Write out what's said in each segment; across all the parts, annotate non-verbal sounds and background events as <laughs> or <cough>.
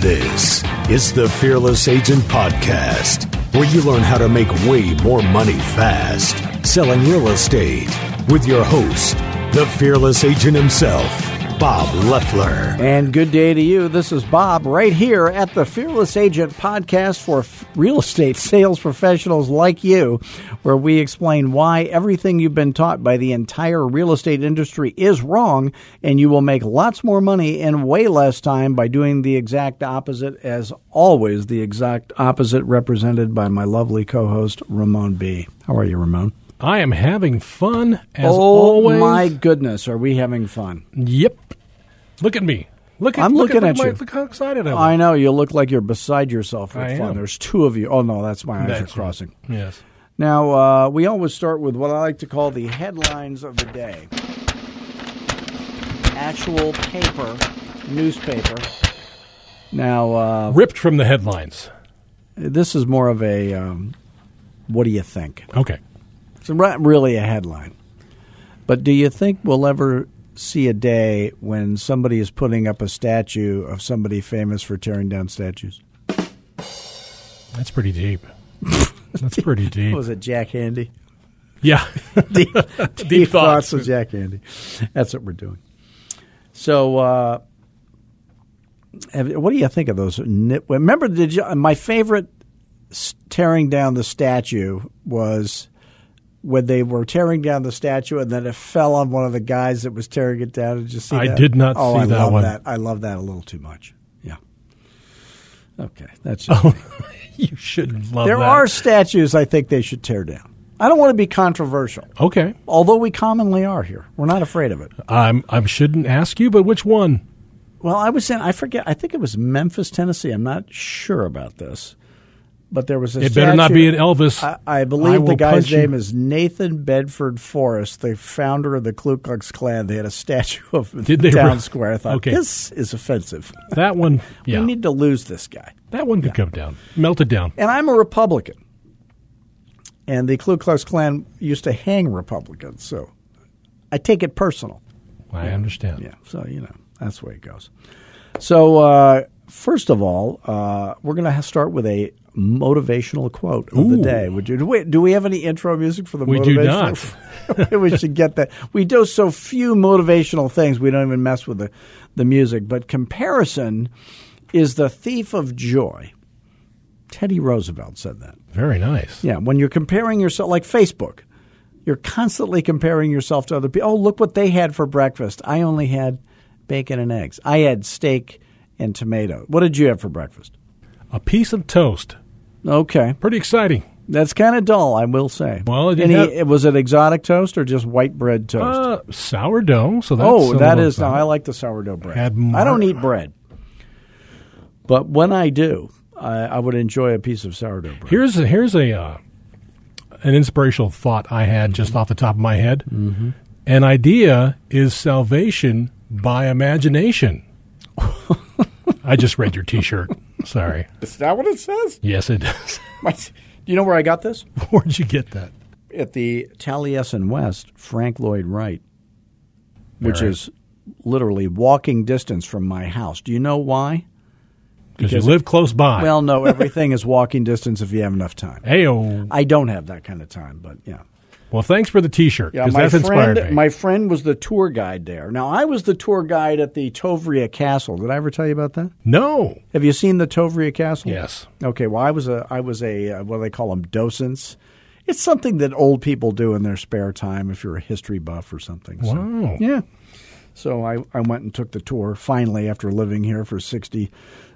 This is the Fearless Agent Podcast, where you learn how to make way more money fast selling real estate with your host, the Fearless Agent himself. Bob Loeffler. And good day to you. This is Bob right here at the Fearless Agent podcast for f- real estate <laughs> sales professionals like you, where we explain why everything you've been taught by the entire real estate industry is wrong, and you will make lots more money in way less time by doing the exact opposite, as always, the exact opposite represented by my lovely co host, Ramon B. How are you, Ramon? I am having fun as oh, always. my goodness, are we having fun? Yep. Look at me. Look at I'm look looking at, at my- you. Look how excited I am. I know you look like you're beside yourself with I fun. am. There's two of you. Oh no, that's my eyes That's are crossing. Yes. Now uh, we always start with what I like to call the headlines of the day. Actual paper, newspaper. Now uh, Ripped from the headlines. this is more of a um, what do you think? Okay. It's not really a headline, but do you think we'll ever see a day when somebody is putting up a statue of somebody famous for tearing down statues? That's pretty deep. That's pretty <laughs> deep. Was it Jack Handey? Yeah. <laughs> <laughs> deep, deep thoughts. thoughts with Jack Handey. That's what we're doing. So, uh, what do you think of those? Remember, did you? My favorite tearing down the statue was when they were tearing down the statue and then it fell on one of the guys that was tearing it down. Did you see I that? did not oh, see I that love one. that. I love that a little too much. Yeah. Okay, that's oh, me. <laughs> you should love There that. are statues I think they should tear down. I don't want to be controversial. Okay. Although we commonly are here, we're not afraid of it. I'm I shouldn't ask you, but which one? Well, I was saying, I forget. I think it was Memphis, Tennessee. I'm not sure about this, but there was a. It better not be an Elvis. I, I I believe the will guy's punch you. name is Nathan Bedford Forrest, the founder of the Ku Klux Klan. They had a statue of him <laughs> Did in they town really? square. I thought Okay. this is offensive. That one. <laughs> Yeah. We need to lose this guy. that one could come down. Melt it down. And I'm a Republican, and the Ku Klux Klan used to hang Republicans, so I take it personal. I understand. Yeah, so you know that's the way it goes. So uh, first of all, uh, we're going to start with a motivational quote of the day. Would you? Do we, do we have any intro music for the? We do motivational? <laughs> we should get that. We do so few motivational things. We don't even mess with the the music. But comparison is the thief of joy. Teddy Roosevelt said that. Very nice. Yeah, when you're comparing yourself, like Facebook, you're constantly comparing yourself to other people. Oh, look what they had for breakfast. I only had bacon and eggs. I had steak and tomato. What did you have for breakfast? A piece of toast. Okay, Pretty exciting. that's kind of dull, I will say. Well, it Any, had- was it exotic toast or just white bread toast? Uh, sourdough. So that's oh, that is. No, fun. I like the sourdough bread. I don't eat bread, but when I do, I, I would enjoy a piece of sourdough bread. Here's a, here's a uh, an inspirational thought I had just off the top of my head. Mm-hmm. An idea is salvation by imagination. <laughs> I just read your T-shirt. Sorry. is that what it says? Yes, it does. <laughs> My- Do you know where I got this? Where'd you get that? at the Taliesin West, Frank Lloyd Wright, which Very. is literally walking distance from my house. Do you know why? Because you live close by. Well, no, <laughs> everything is walking distance if you have enough time. Heyo. I don't have that kind of time, but yeah. Well, thanks for the T-shirt Yeah, because that's inspired friend, me. my friend was the tour guide there. Now, I was the tour guide at the Tovrea Castle. Did I ever tell you about that? no. Have you seen the Tovrea Castle? Yes. Okay. Well, I was a I was a uh, what do they call them docents. It's something that old people do in their spare time if you're a history buff or something. So, Wow. yeah. So I, I went and took the tour. Finally, after living here for sixty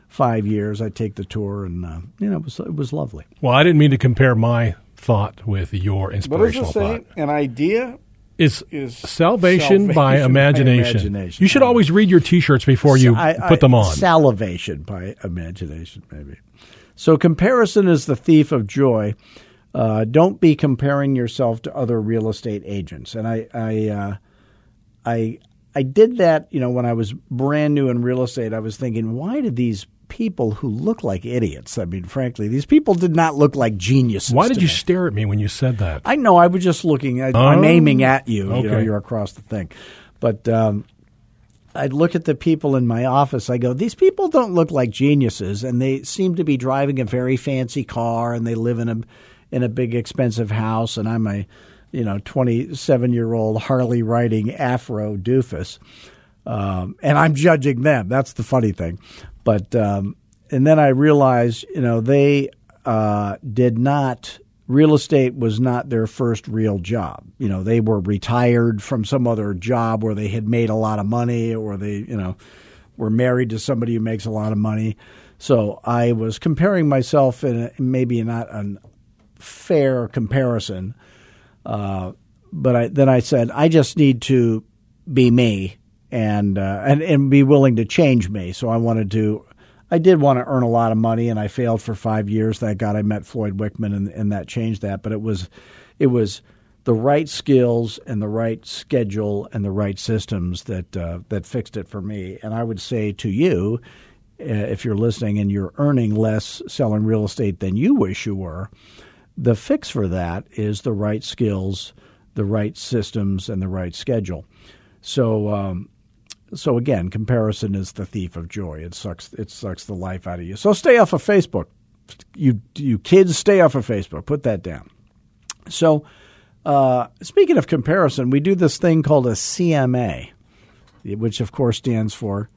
five years, I take the tour, and uh, you know it was it was lovely. Well, I didn't mean to compare my thought with your inspirational thought. An idea is, is salvation, by, salvation by imagination. imagination. You should always read your T-shirts before you I- put them on. Salivation by imagination, maybe. So comparison is the thief of joy. Uh, don't be comparing yourself to other real estate agents. And I, I, uh, I, I did that. You know, when I was brand new in real estate, I was thinking, why did these people who look like idiots? I mean, frankly, these people did not look like geniuses. Why did you me. stare at me when you said that? I know. I was just looking. I, I'm Oh, aiming at you. You know, okay. you're across the thing. But um, I'd look at the people in my office. I go, these people don't look like geniuses, and they seem to be driving a very fancy car, and they live in a in a big expensive house, and I'm a you know 27 year old Harley riding Afro doofus, um, and I'm judging them. That's the funny thing. But um, and then I realized, you know, they uh, did not. Real estate was not their first real job. You know, they were retired from some other job where they had made a lot of money, or they, you know, were married to somebody who makes a lot of money. So I was comparing myself in a, maybe not an fair comparison, uh, but I, then I said I just need to be me and uh, and and be willing to change me. So I wanted to. I did want to earn a lot of money, and I failed for five years. Thank God I met Floyd Wickman, and, and that changed that. But it was, it was the right skills and the right schedule and the right systems that uh, that fixed it for me. And I would say to you, uh, if you're listening and you're earning less selling real estate than you wish you were, the fix for that is the right skills, the right systems, and the right schedule. So, um, so again, comparison is the thief of joy. It sucks. It sucks the life out of you. So stay off of Facebook. You you kids, stay off of Facebook. Put that down. So, uh, speaking of comparison, we do this thing called a CMA, which of course stands for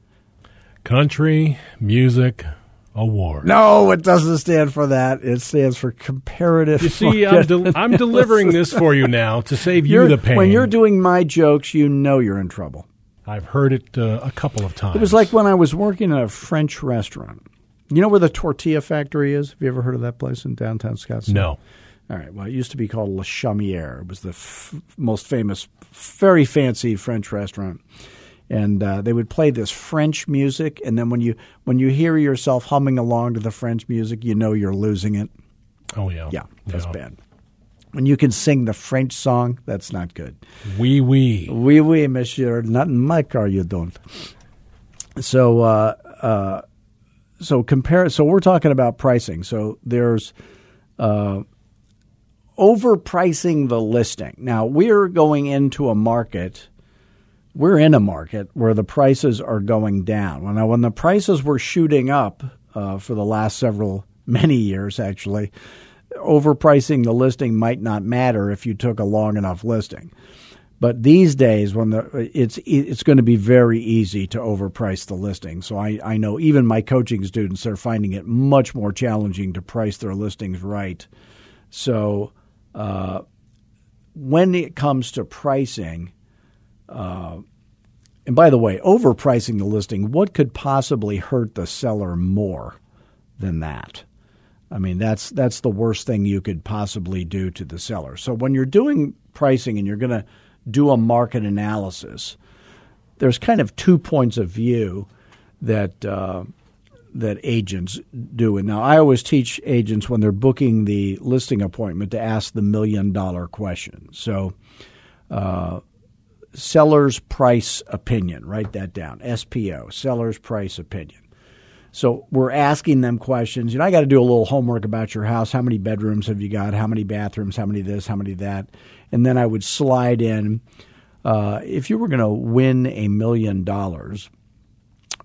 Country Music Award. no. It doesn't stand for that. It stands for comparative. You see, I'm, del- I'm delivering this for you now to save you You're- the pain. When you're doing my jokes, you know you're in trouble. I've heard it uh, a couple of times. It was like when I was working at a French restaurant. You know where the tortilla factory is? Have you ever heard of that place in downtown Scottsdale? no. All right. Well, it used to be called La Chaumière. It was the f- most famous, very fancy French restaurant. And uh, they would play this French music, and then when you when you hear yourself humming along to the French music, you know you're losing it. Oh yeah. Yeah, that's Yeah. bad. When you can sing the French song, that's not good. Wee wee. Oui, oui, monsieur. Not in my car, you don't. So, uh, uh, so compare. So we're talking about pricing. So there's uh, overpricing the listing. Now we're going into a market. We're in a market where the prices are going down. Now, when the prices were shooting up uh, for the last several many years, actually, overpricing the listing might not matter if you took a long enough listing. But these days, when the it's it's going to be very easy to overprice the listing. So I, I know even my coaching students are finding it much more challenging to price their listings right. So uh, when it comes to pricing, uh, and by the way, overpricing the listing, what could possibly hurt the seller more than that? I mean, that's that's the worst thing you could possibly do to the seller. So when you're doing pricing and you're going to do a market analysis, there's kind of two points of view that uh, that agents do. And now I always teach agents when they're booking the listing appointment to ask the million dollar question. So. Uh, seller's price opinion. Write that down. SPO, seller's price opinion. So we're asking them questions. You know, I got to do a little homework about your house. How many bedrooms have you got? How many bathrooms? How many this? How many that? And then I would slide in. Uh, if you were going to win a million dollars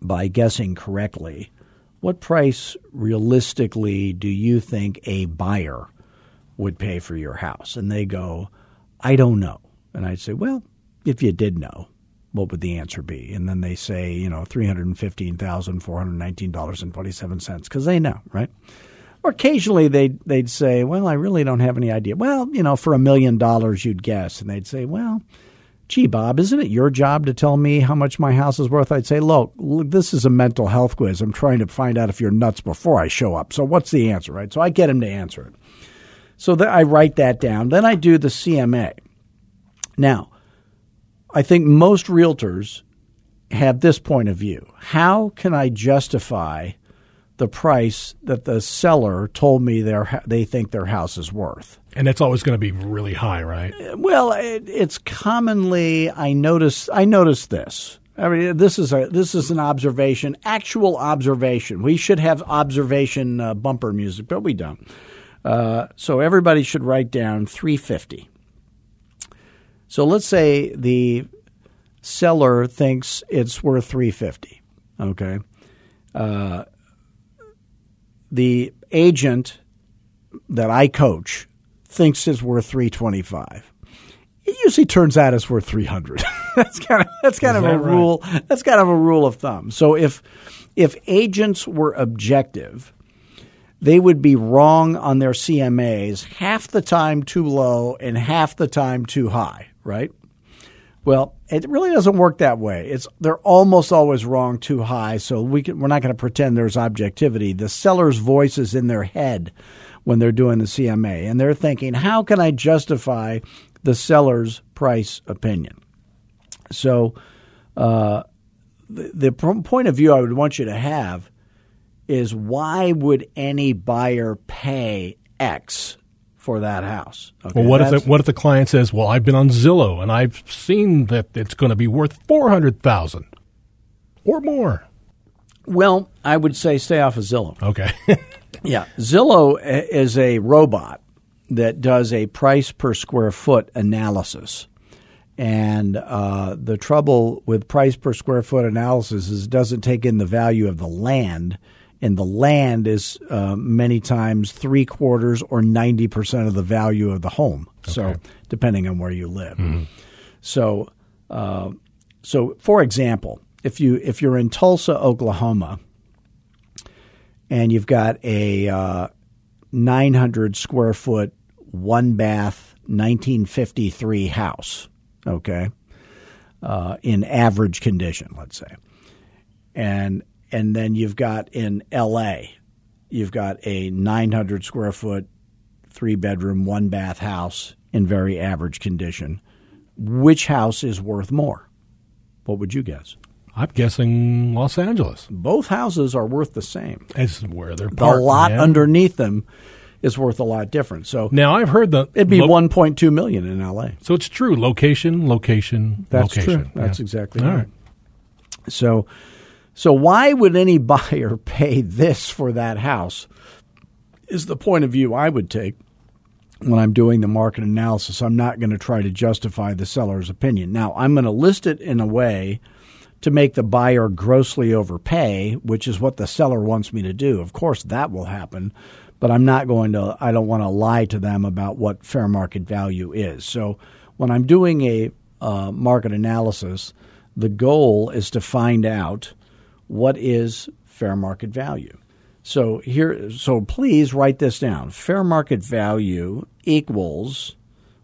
by guessing correctly, what price realistically do you think a buyer would pay for your house? And they go, I don't know. And I'd say, well, if you did know, what would the answer be? And then they say, you know, three hundred and fifteen thousand four hundred nineteen dollars and twenty seven cents because they know, right? Or occasionally they'd they'd say, well, I really don't have any idea. Well, you know, for a million dollars, you'd guess, and they'd say, well. Gee, Bob, isn't it your job to tell me how much my house is worth? I'd say, look, look, this is a mental health quiz. I'm trying to find out if you're nuts before I show up. So what's the answer, right? So I get him to answer it. So I write that down. Then I do the CMA. Now, I think most realtors have this point of view. How can I justify the price that the seller told me their they think their house is worth? And it's always going to be really high, right? Well, it, it's commonly I notice I notice this. I mean, this is a this is an observation, actual observation. We should have observation uh, bumper music, but we don't. Uh, so everybody should write down 350. So let's say the seller thinks it's worth 350. Okay. Uh, the agent that I coach thinks it's worth 325. It usually turns out it's worth 300. <laughs> that's kind of that's kind Is of a right? rule. That's kind of a rule of thumb. So if if agents were objective, they would be wrong on their CMAs half the time too low and half the time too high, right? Well, it really doesn't work that way. It's they're almost always wrong too high, so we can, we're not going to pretend there's objectivity. The seller's voice is in their head when they're doing the CMA, and they're thinking, "How can I justify the seller's price opinion?" So, uh, the, the point of view I would want you to have is why would any buyer pay X for that house? Okay, Well, what if the, what if the client says, "Well, I've been on Zillow and I've seen that it's going to be worth four hundred thousand or more"? well, I would say stay off of Zillow. Okay, <laughs> Yeah, Zillow is a robot that does a price per square foot analysis. And uh, the trouble with price per square foot analysis is it doesn't take in the value of the land, and the land is uh, many times three quarters or 90% of the value of the home. So, depending on where you live. So, uh, so for example, if you if you're in Tulsa, Oklahoma, and you've got a uh, 900 square foot one bath 1953 house okay uh, in average condition let's say and and then you've got in la you've got a 900 square foot three bedroom one bath house in very average condition which house is worth more what would you guess I'm guessing Los Angeles both houses are worth the same is where they're the lot man. underneath them is worth a lot different. So Now I've heard that it'd be lo- 1.2 million in LA. So it's true. Location, location, location. That's location. true. That's Yeah. exactly All right. right. So so why would any <laughs> buyer pay this for that house? Is the point of view I would take when I'm doing the market analysis. I'm not going to try to justify the seller's opinion. Now, I'm going to list it in a way to make the buyer grossly overpay, which is what the seller wants me to do. Of course, that will happen, but I'm not going to, I don't want to lie to them about what fair market value is. So when I'm doing a uh, market analysis, the goal is to find out what is fair market value. So here, so please write this down. Fair market value equals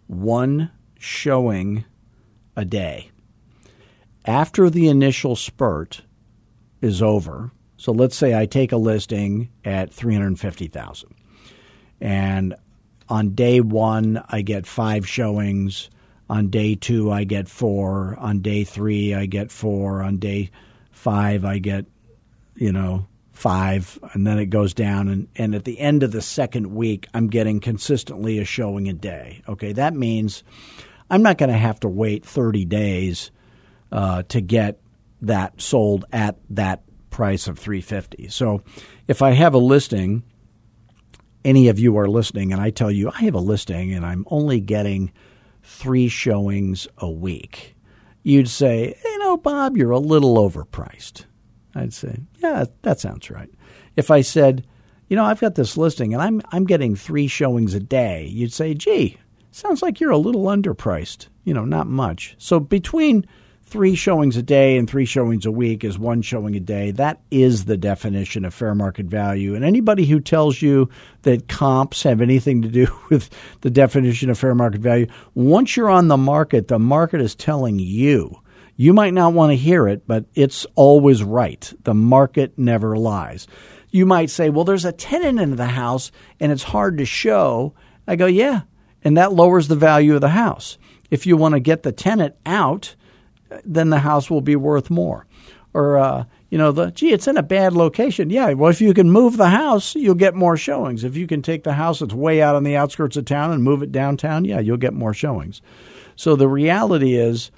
one showing a day. After the initial spurt is over, so let's say I take a listing at 350,000 and on day 1 I get 5 showings, on day 2 I get 4, on day 3 I get 4, on day 5 I get you know 5 and then it goes down and and at the end of the second week I'm getting consistently a showing a day. Okay, that means I'm not going to have to wait 30 days uh, to get that sold at that price of 350. So if I have a listing, any of you are listening, and I tell you I have a listing and I'm only getting three showings a week, you'd say, know, Bob, you're a little overpriced. I'd say, yeah, that sounds right. If I said, you know, I've got this listing and I'm I'm getting three showings a day, you'd say, gee, sounds like you're a little underpriced. You know, not much. So between three showings a day and three showings a week is one showing a day. That is the definition of fair market value. And anybody who tells you that comps have anything to do <laughs> with the definition of fair market value, once you're on the market, the market is telling you. You might not want to hear it, but it's always right. The market never lies. You might say, well, there's a tenant in the house and it's hard to show. I go, yeah. And that lowers the value of the house. If you want to get the tenant out, then the house will be worth more. Or uh, you know, the gee, it's in a bad location. Yeah, well, if you can move the house, you'll get more showings. If you can take the house that's way out on the outskirts of town and move it downtown, yeah, you'll get more showings. So the reality is,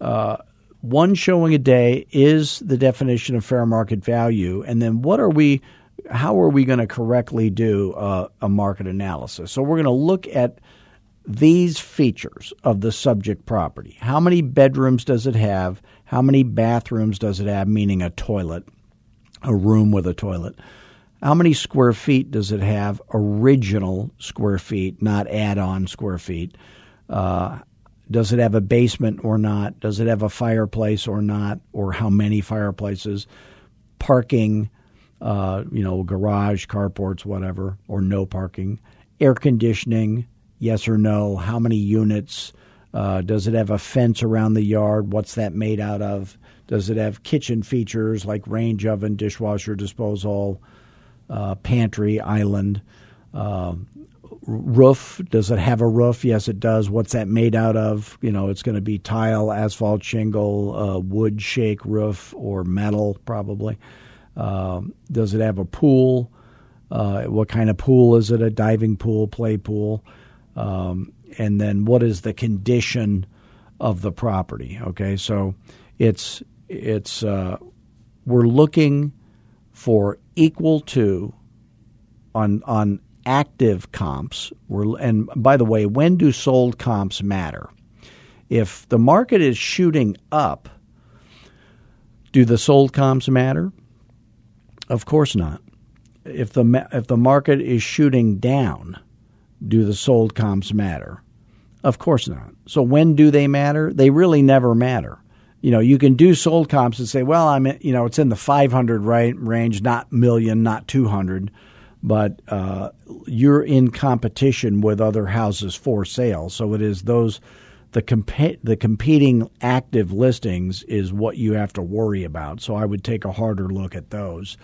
uh, one showing a day is the definition of fair market value. And then what are we? How are we going to correctly do uh, a market analysis? So we're going to look at these features of the subject property. How many bedrooms does it have? How many bathrooms does it have, meaning a toilet, a room with a toilet? How many square feet does it have, original square feet, not add on square feet? Uh, does it have a basement or not? Does it have a fireplace or not? Or how many fireplaces? Parking, uh, you know, garage, carports, whatever, or no parking. Air conditioning, yes or no? How many units? Uh, does it have a fence around the yard? What's that made out of? Does it have kitchen features like range oven, dishwasher disposal, uh, pantry, island? Uh, roof. Does it have a roof? Yes, it does. What's that made out of? You know, it's going to be tile, asphalt, shingle, uh, wood shake roof, or metal, probably. Um, does it have a pool? Uh, what kind of pool is it? A diving pool, play pool? Um, and then what is the condition of the property? Okay, so it's it's uh, we're looking for equal to on on active comps. We're, and by the way, when do sold comps matter? If the market is shooting up, do the sold comps matter? Of course not. If the if the market is shooting down, do the sold comps matter? Of course not. So when do they matter? They really never matter. You know, you can do sold comps and say, well, I'm you know, it's in the 500 right range, not million, not 200 but uh, you're in competition with other houses for sale. So it is those the comp- the competing active listings is what you have to worry about. So I would take a harder look at those.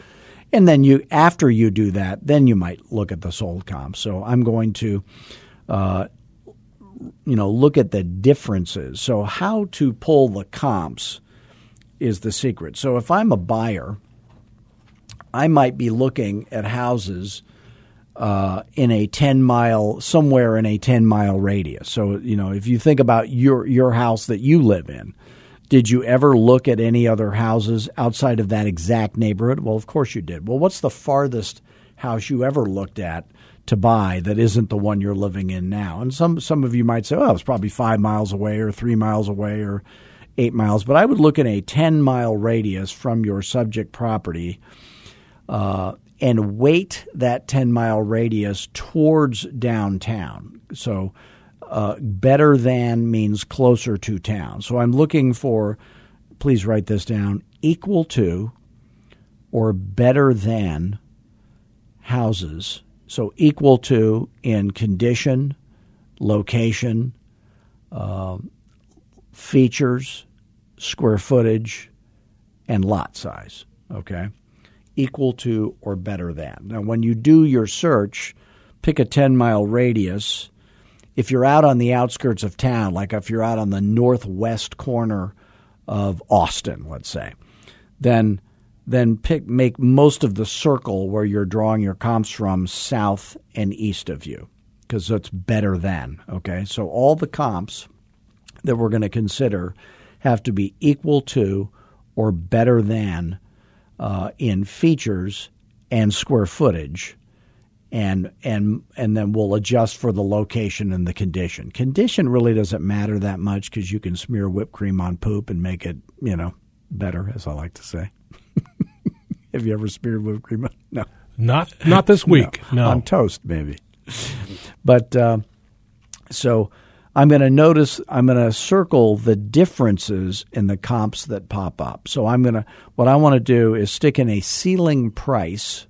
And then you after you do that, then you might look at the sold comps. So I'm going to uh, you know look at the differences. So how to pull the comps is the secret. So if I'm a buyer I might be looking at houses uh, in a 10 mile, somewhere in a 10 mile radius. So, you know, if you think about your, your house that you live in, did you ever look at any other houses outside of that exact neighborhood? Well, of course you did. Well, what's the farthest house you ever looked at to buy that isn't the one you're living in now? And some some of you might say, "Oh, it's probably 5 miles away or 3 miles away or 8 miles." But I would look in a 10 mile radius from your subject property uh, and weight that 10 mile radius towards downtown. So, uh, better than means closer to town. So, I'm looking for, please write this down, equal to or better than houses. So, equal to in condition, location, uh, features, square footage, and lot size. Okay equal to or better than. Now, when you do your search, pick a 10 mile radius. If you're out on the outskirts of town, like if you're out on the northwest corner of Austin, let's say, then then pick make most of the circle where you're drawing your comps from south and east of you because it's better than okay so all the comps that we're going to consider have to be equal to or better than uh, in features and square footage, and and and then we'll adjust for the location and the condition. Condition really doesn't matter that much because you can smear whipped cream on poop and make it you know better, as I like to say. <laughs> Have you ever smeared whipped cream? on <laughs> No, not not this <laughs> week. no, no. on toast maybe. but uh, so I'm going to notice, I'm going to circle the differences in the comps that pop up. So I'm going to, what I want to do is stick in a ceiling price.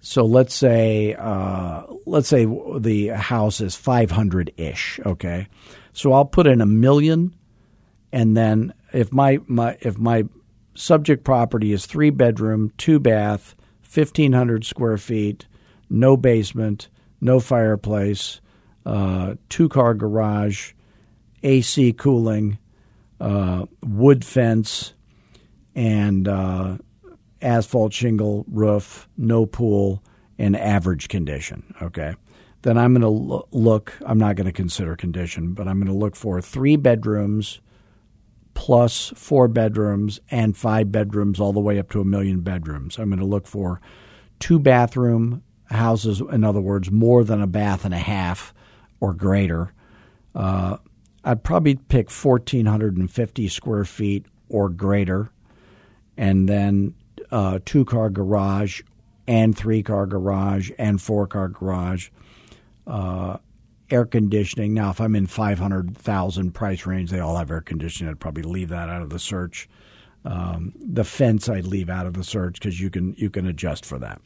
So let's say, uh, let's say the house is 500 ish. Okay. So I'll put in a million. And then if my, my, if my subject property is three bedroom, two bath, 1500 square feet, no basement, no fireplace, uh, two car garage, AC cooling, uh, wood fence, and uh, asphalt shingle roof, no pool, and average condition. Okay. Then I'm going to look, I'm not going to consider condition, but I'm going to look for three bedrooms plus four bedrooms and five bedrooms all the way up to a million bedrooms. I'm going to look for two bathroom houses, in other words, more than a bath and a half or greater. Uh, I'd probably pick 1,450 square feet or greater, and then uh, two car garage and three car garage and four car garage. Uh, air conditioning. Now, if I'm in 500,000 price range, they all have air conditioning. I'd probably leave that out of the search. Um, the fence I'd leave out of the search because you can you can adjust for that.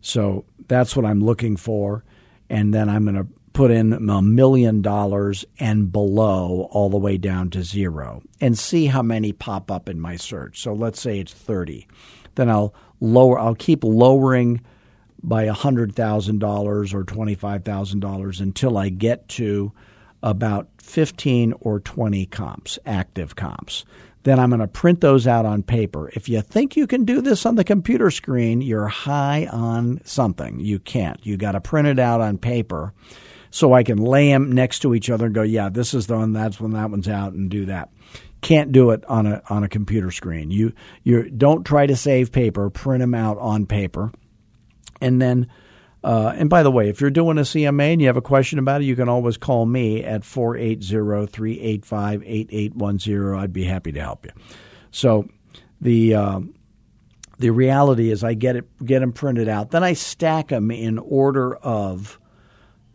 So that's what I'm looking for, and then I'm going to put in a million dollars and below all the way down to zero and see how many pop up in my search. So let's say it's 30. Then I'll lower I'll keep lowering by $100,000 or $25,000 until I get to about 15 or 20 comps, active comps. Then I'm going to print those out on paper. If you think you can do this on the computer screen, you're high on something. You can't. You got to print it out on paper so I can lay them next to each other and go, yeah, this is the one, that's when that one's out, and do that. Can't do it on a on a computer screen. You you don't try to save paper. Print them out on paper and then, uh, and by the way, if you're doing a CMA and you have a question about it, you can always call me at 480 385 8810. I'd be happy to help you. So the. Uh, the reality is, I get it, get them printed out. Then I stack them in order of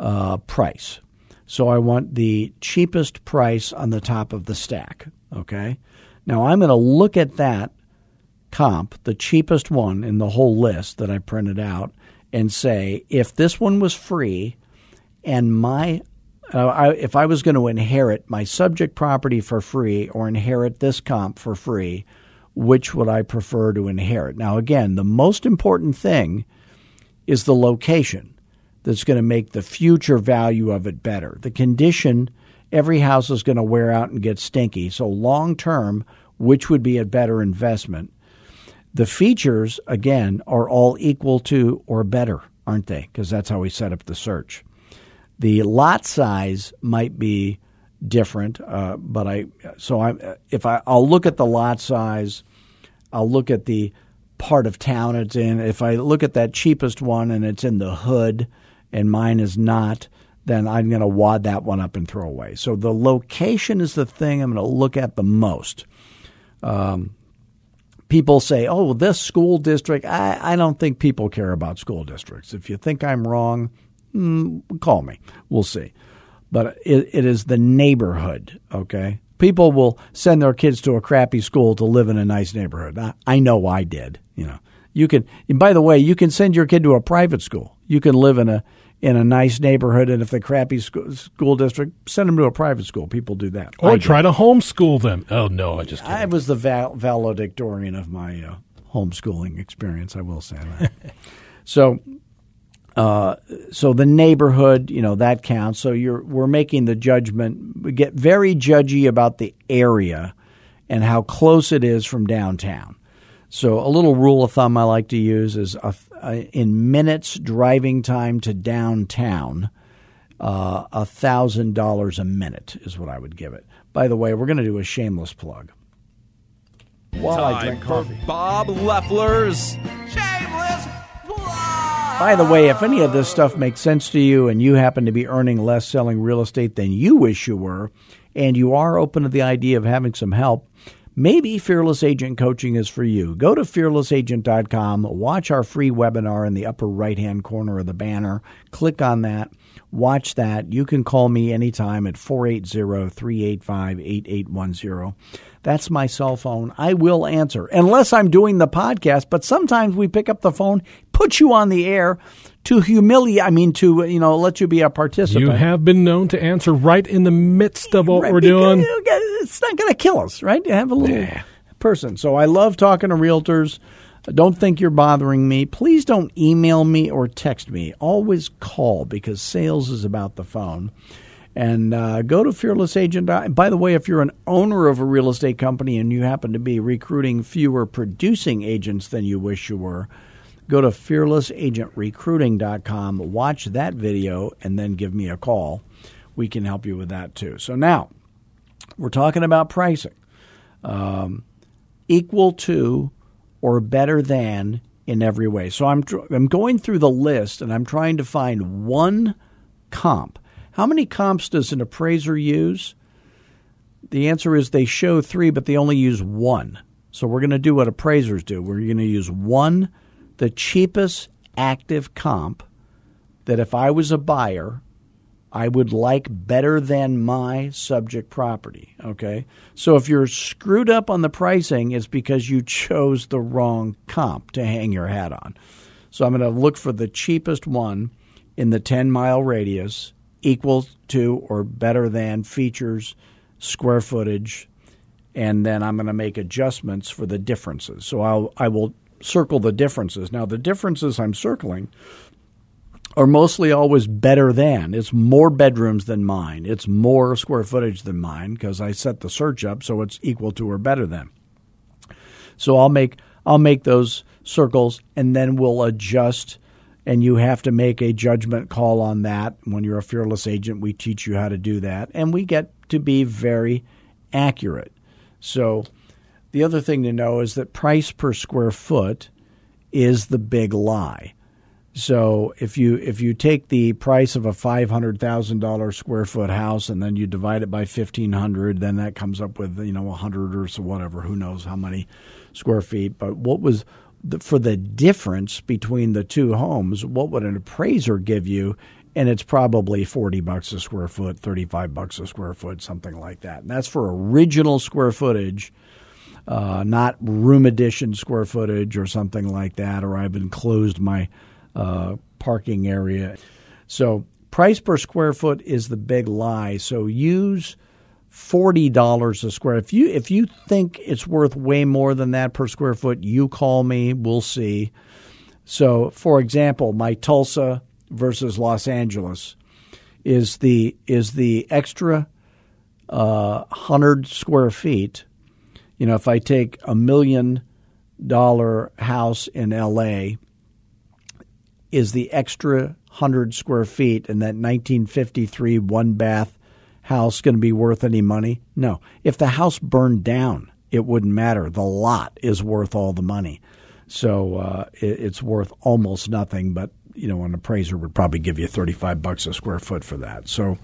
uh, price. So I want the cheapest price on the top of the stack. Okay. Now I'm going to look at that comp, the cheapest one in the whole list that I printed out, and say if this one was free and my uh, I, if I was going to inherit my subject property for free or inherit this comp for free, which would I prefer to inherit? Now, again, the most important thing is the location that's going to make the future value of it better. The condition, every house is going to wear out and get stinky. So, long term, which would be a better investment? The features, again, are all equal to or better, aren't they? Because that's how we set up the search. The lot size might be different, uh, but I so I if I I'll look at the lot size, I'll look at the part of town it's in. If I look at that cheapest one and it's in the hood, and mine is not, then I'm going to wad that one up and throw away. So the location is the thing I'm going to look at the most. Um, people say, oh, this school district, I, I don't think people care about school districts. If you think I'm wrong, mm, call me. We'll see. But it, it is the neighborhood, okay? People will send their kids to a crappy school to live in a nice neighborhood. I, I know I did, you know. You can, and by the way, you can send your kid to a private school. You can live in a in a nice neighborhood, and if the crappy school, school district, send them to a private school. People do that. Or I try to homeschool them. Oh no, I just. Kidding. I was the val- valedictorian of my uh, homeschooling experience. I will say that. <laughs> so, uh, so the neighborhood, you know, that counts. So you're we're making the judgment. We get very judgy about the area and how close it is from downtown. So a little rule of thumb I like to use is a, a, in minutes driving time to downtown, uh, a thousand dollars a minute is what I would give it. By the way, we're going to do a shameless plug. While time I drink coffee, Bob Loeffler's shameless plug. By the way, if any of this stuff makes sense to you and you happen to be earning less selling real estate than you wish you were, and you are open to the idea of having some help Maybe Fearless Agent Coaching is for you. Go to fearlessagent.com, watch our free webinar in the upper right hand corner of the banner. Click on that, watch that. You can call me anytime at 480 385 8810. That's my cell phone. I will answer, unless I'm doing the podcast, but sometimes we pick up the phone, put you on the air to humiliate, I mean, to, you know, let you be a participant. You have been known to answer right in the midst of what right, we're doing. It's not going to kill us, right? You have a little yeah. person. So I love talking to realtors. Don't think you're bothering me. Please don't email me or text me. Always call because sales is about the phone. And uh, go to Fearless Agent. By the way, if you're an owner of a real estate company and you happen to be recruiting fewer producing agents than you wish you were, go to fearlessagentrecruiting.com, watch that video, and then give me a call. We can help you with that too. So now we're talking about pricing. Um, equal to or better than in every way. So I'm I'm going through the list and I'm trying to find one comp. How many comps does an appraiser use? The answer is they show 3 but they only use one. So we're going to do what appraisers do. We're going to use one the cheapest active comp that if I was a buyer I would like better than my subject property. Okay. So if you're screwed up on the pricing, it's because you chose the wrong comp to hang your hat on. So I'm going to look for the cheapest one in the 10 mile radius, equal to or better than features, square footage, and then I'm going to make adjustments for the differences. So I'll, I will circle the differences. Now, the differences I'm circling are mostly always better than. It's more bedrooms than mine. It's more square footage than mine because I set the search up so it's equal to or better than. So I'll make I'll make those circles and then we'll adjust and you have to make a judgment call on that. When you're a fearless agent, we teach you how to do that and we get to be very accurate. So the other thing to know is that price per square foot is the big lie. So if you if you take the price of a five hundred thousand dollar square foot house and then you divide it by fifteen hundred, then that comes up with you know a hundred or so whatever. Who knows how many square feet? But what was the, for the difference between the two homes? What would an appraiser give you? And it's probably forty bucks a square foot, thirty five bucks a square foot, something like that. And that's for original square footage. Uh, not room addition square footage or something like that, or I've enclosed my uh, parking area. So price per square foot is the big lie. So use forty dollars a square. If you if you think it's worth way more than that per square foot, you call me. We'll see. So, for example, my Tulsa versus Los Angeles is the is the extra uh, hundred square feet. You know, if I take a million dollar house in L.A is the extra 100 square feet in that 1953 one bath house going to be worth any money? No. If the house burned down, it wouldn't matter. The lot is worth all the money. So uh, it, it's worth almost nothing, but you know, an appraiser would probably give you 35 bucks a square foot for that. So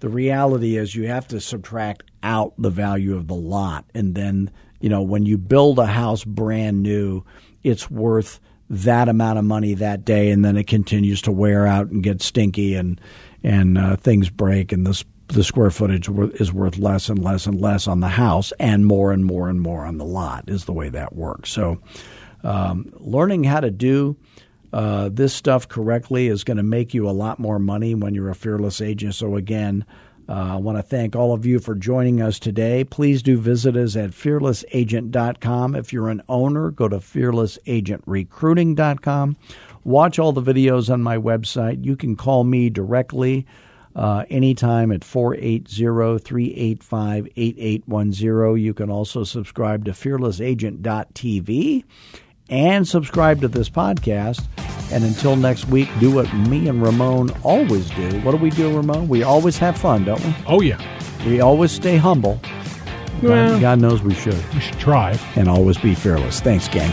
the reality is you have to subtract out the value of the lot and then, you know, when you build a house brand new, it's worth that amount of money that day, and then it continues to wear out and get stinky, and and uh, things break, and the the square footage is worth less and less and less on the house, and more and more and more on the lot is the way that works. So, um, learning how to do uh, this stuff correctly is going to make you a lot more money when you're a fearless agent. So again. Uh, I want to thank all of you for joining us today. Please do visit us at fearlessagent.com. If you're an owner, go to fearlessagentrecruiting.com. Watch all the videos on my website. You can call me directly uh, anytime at 480 385 8810. You can also subscribe to fearlessagent.tv and subscribe to this podcast. And until next week, do what me and Ramon always do. What do we do, Ramon? We always have fun, don't we? Oh, yeah. We always stay humble. Well, God, God knows we should. We should try. And always be fearless. Thanks, gang.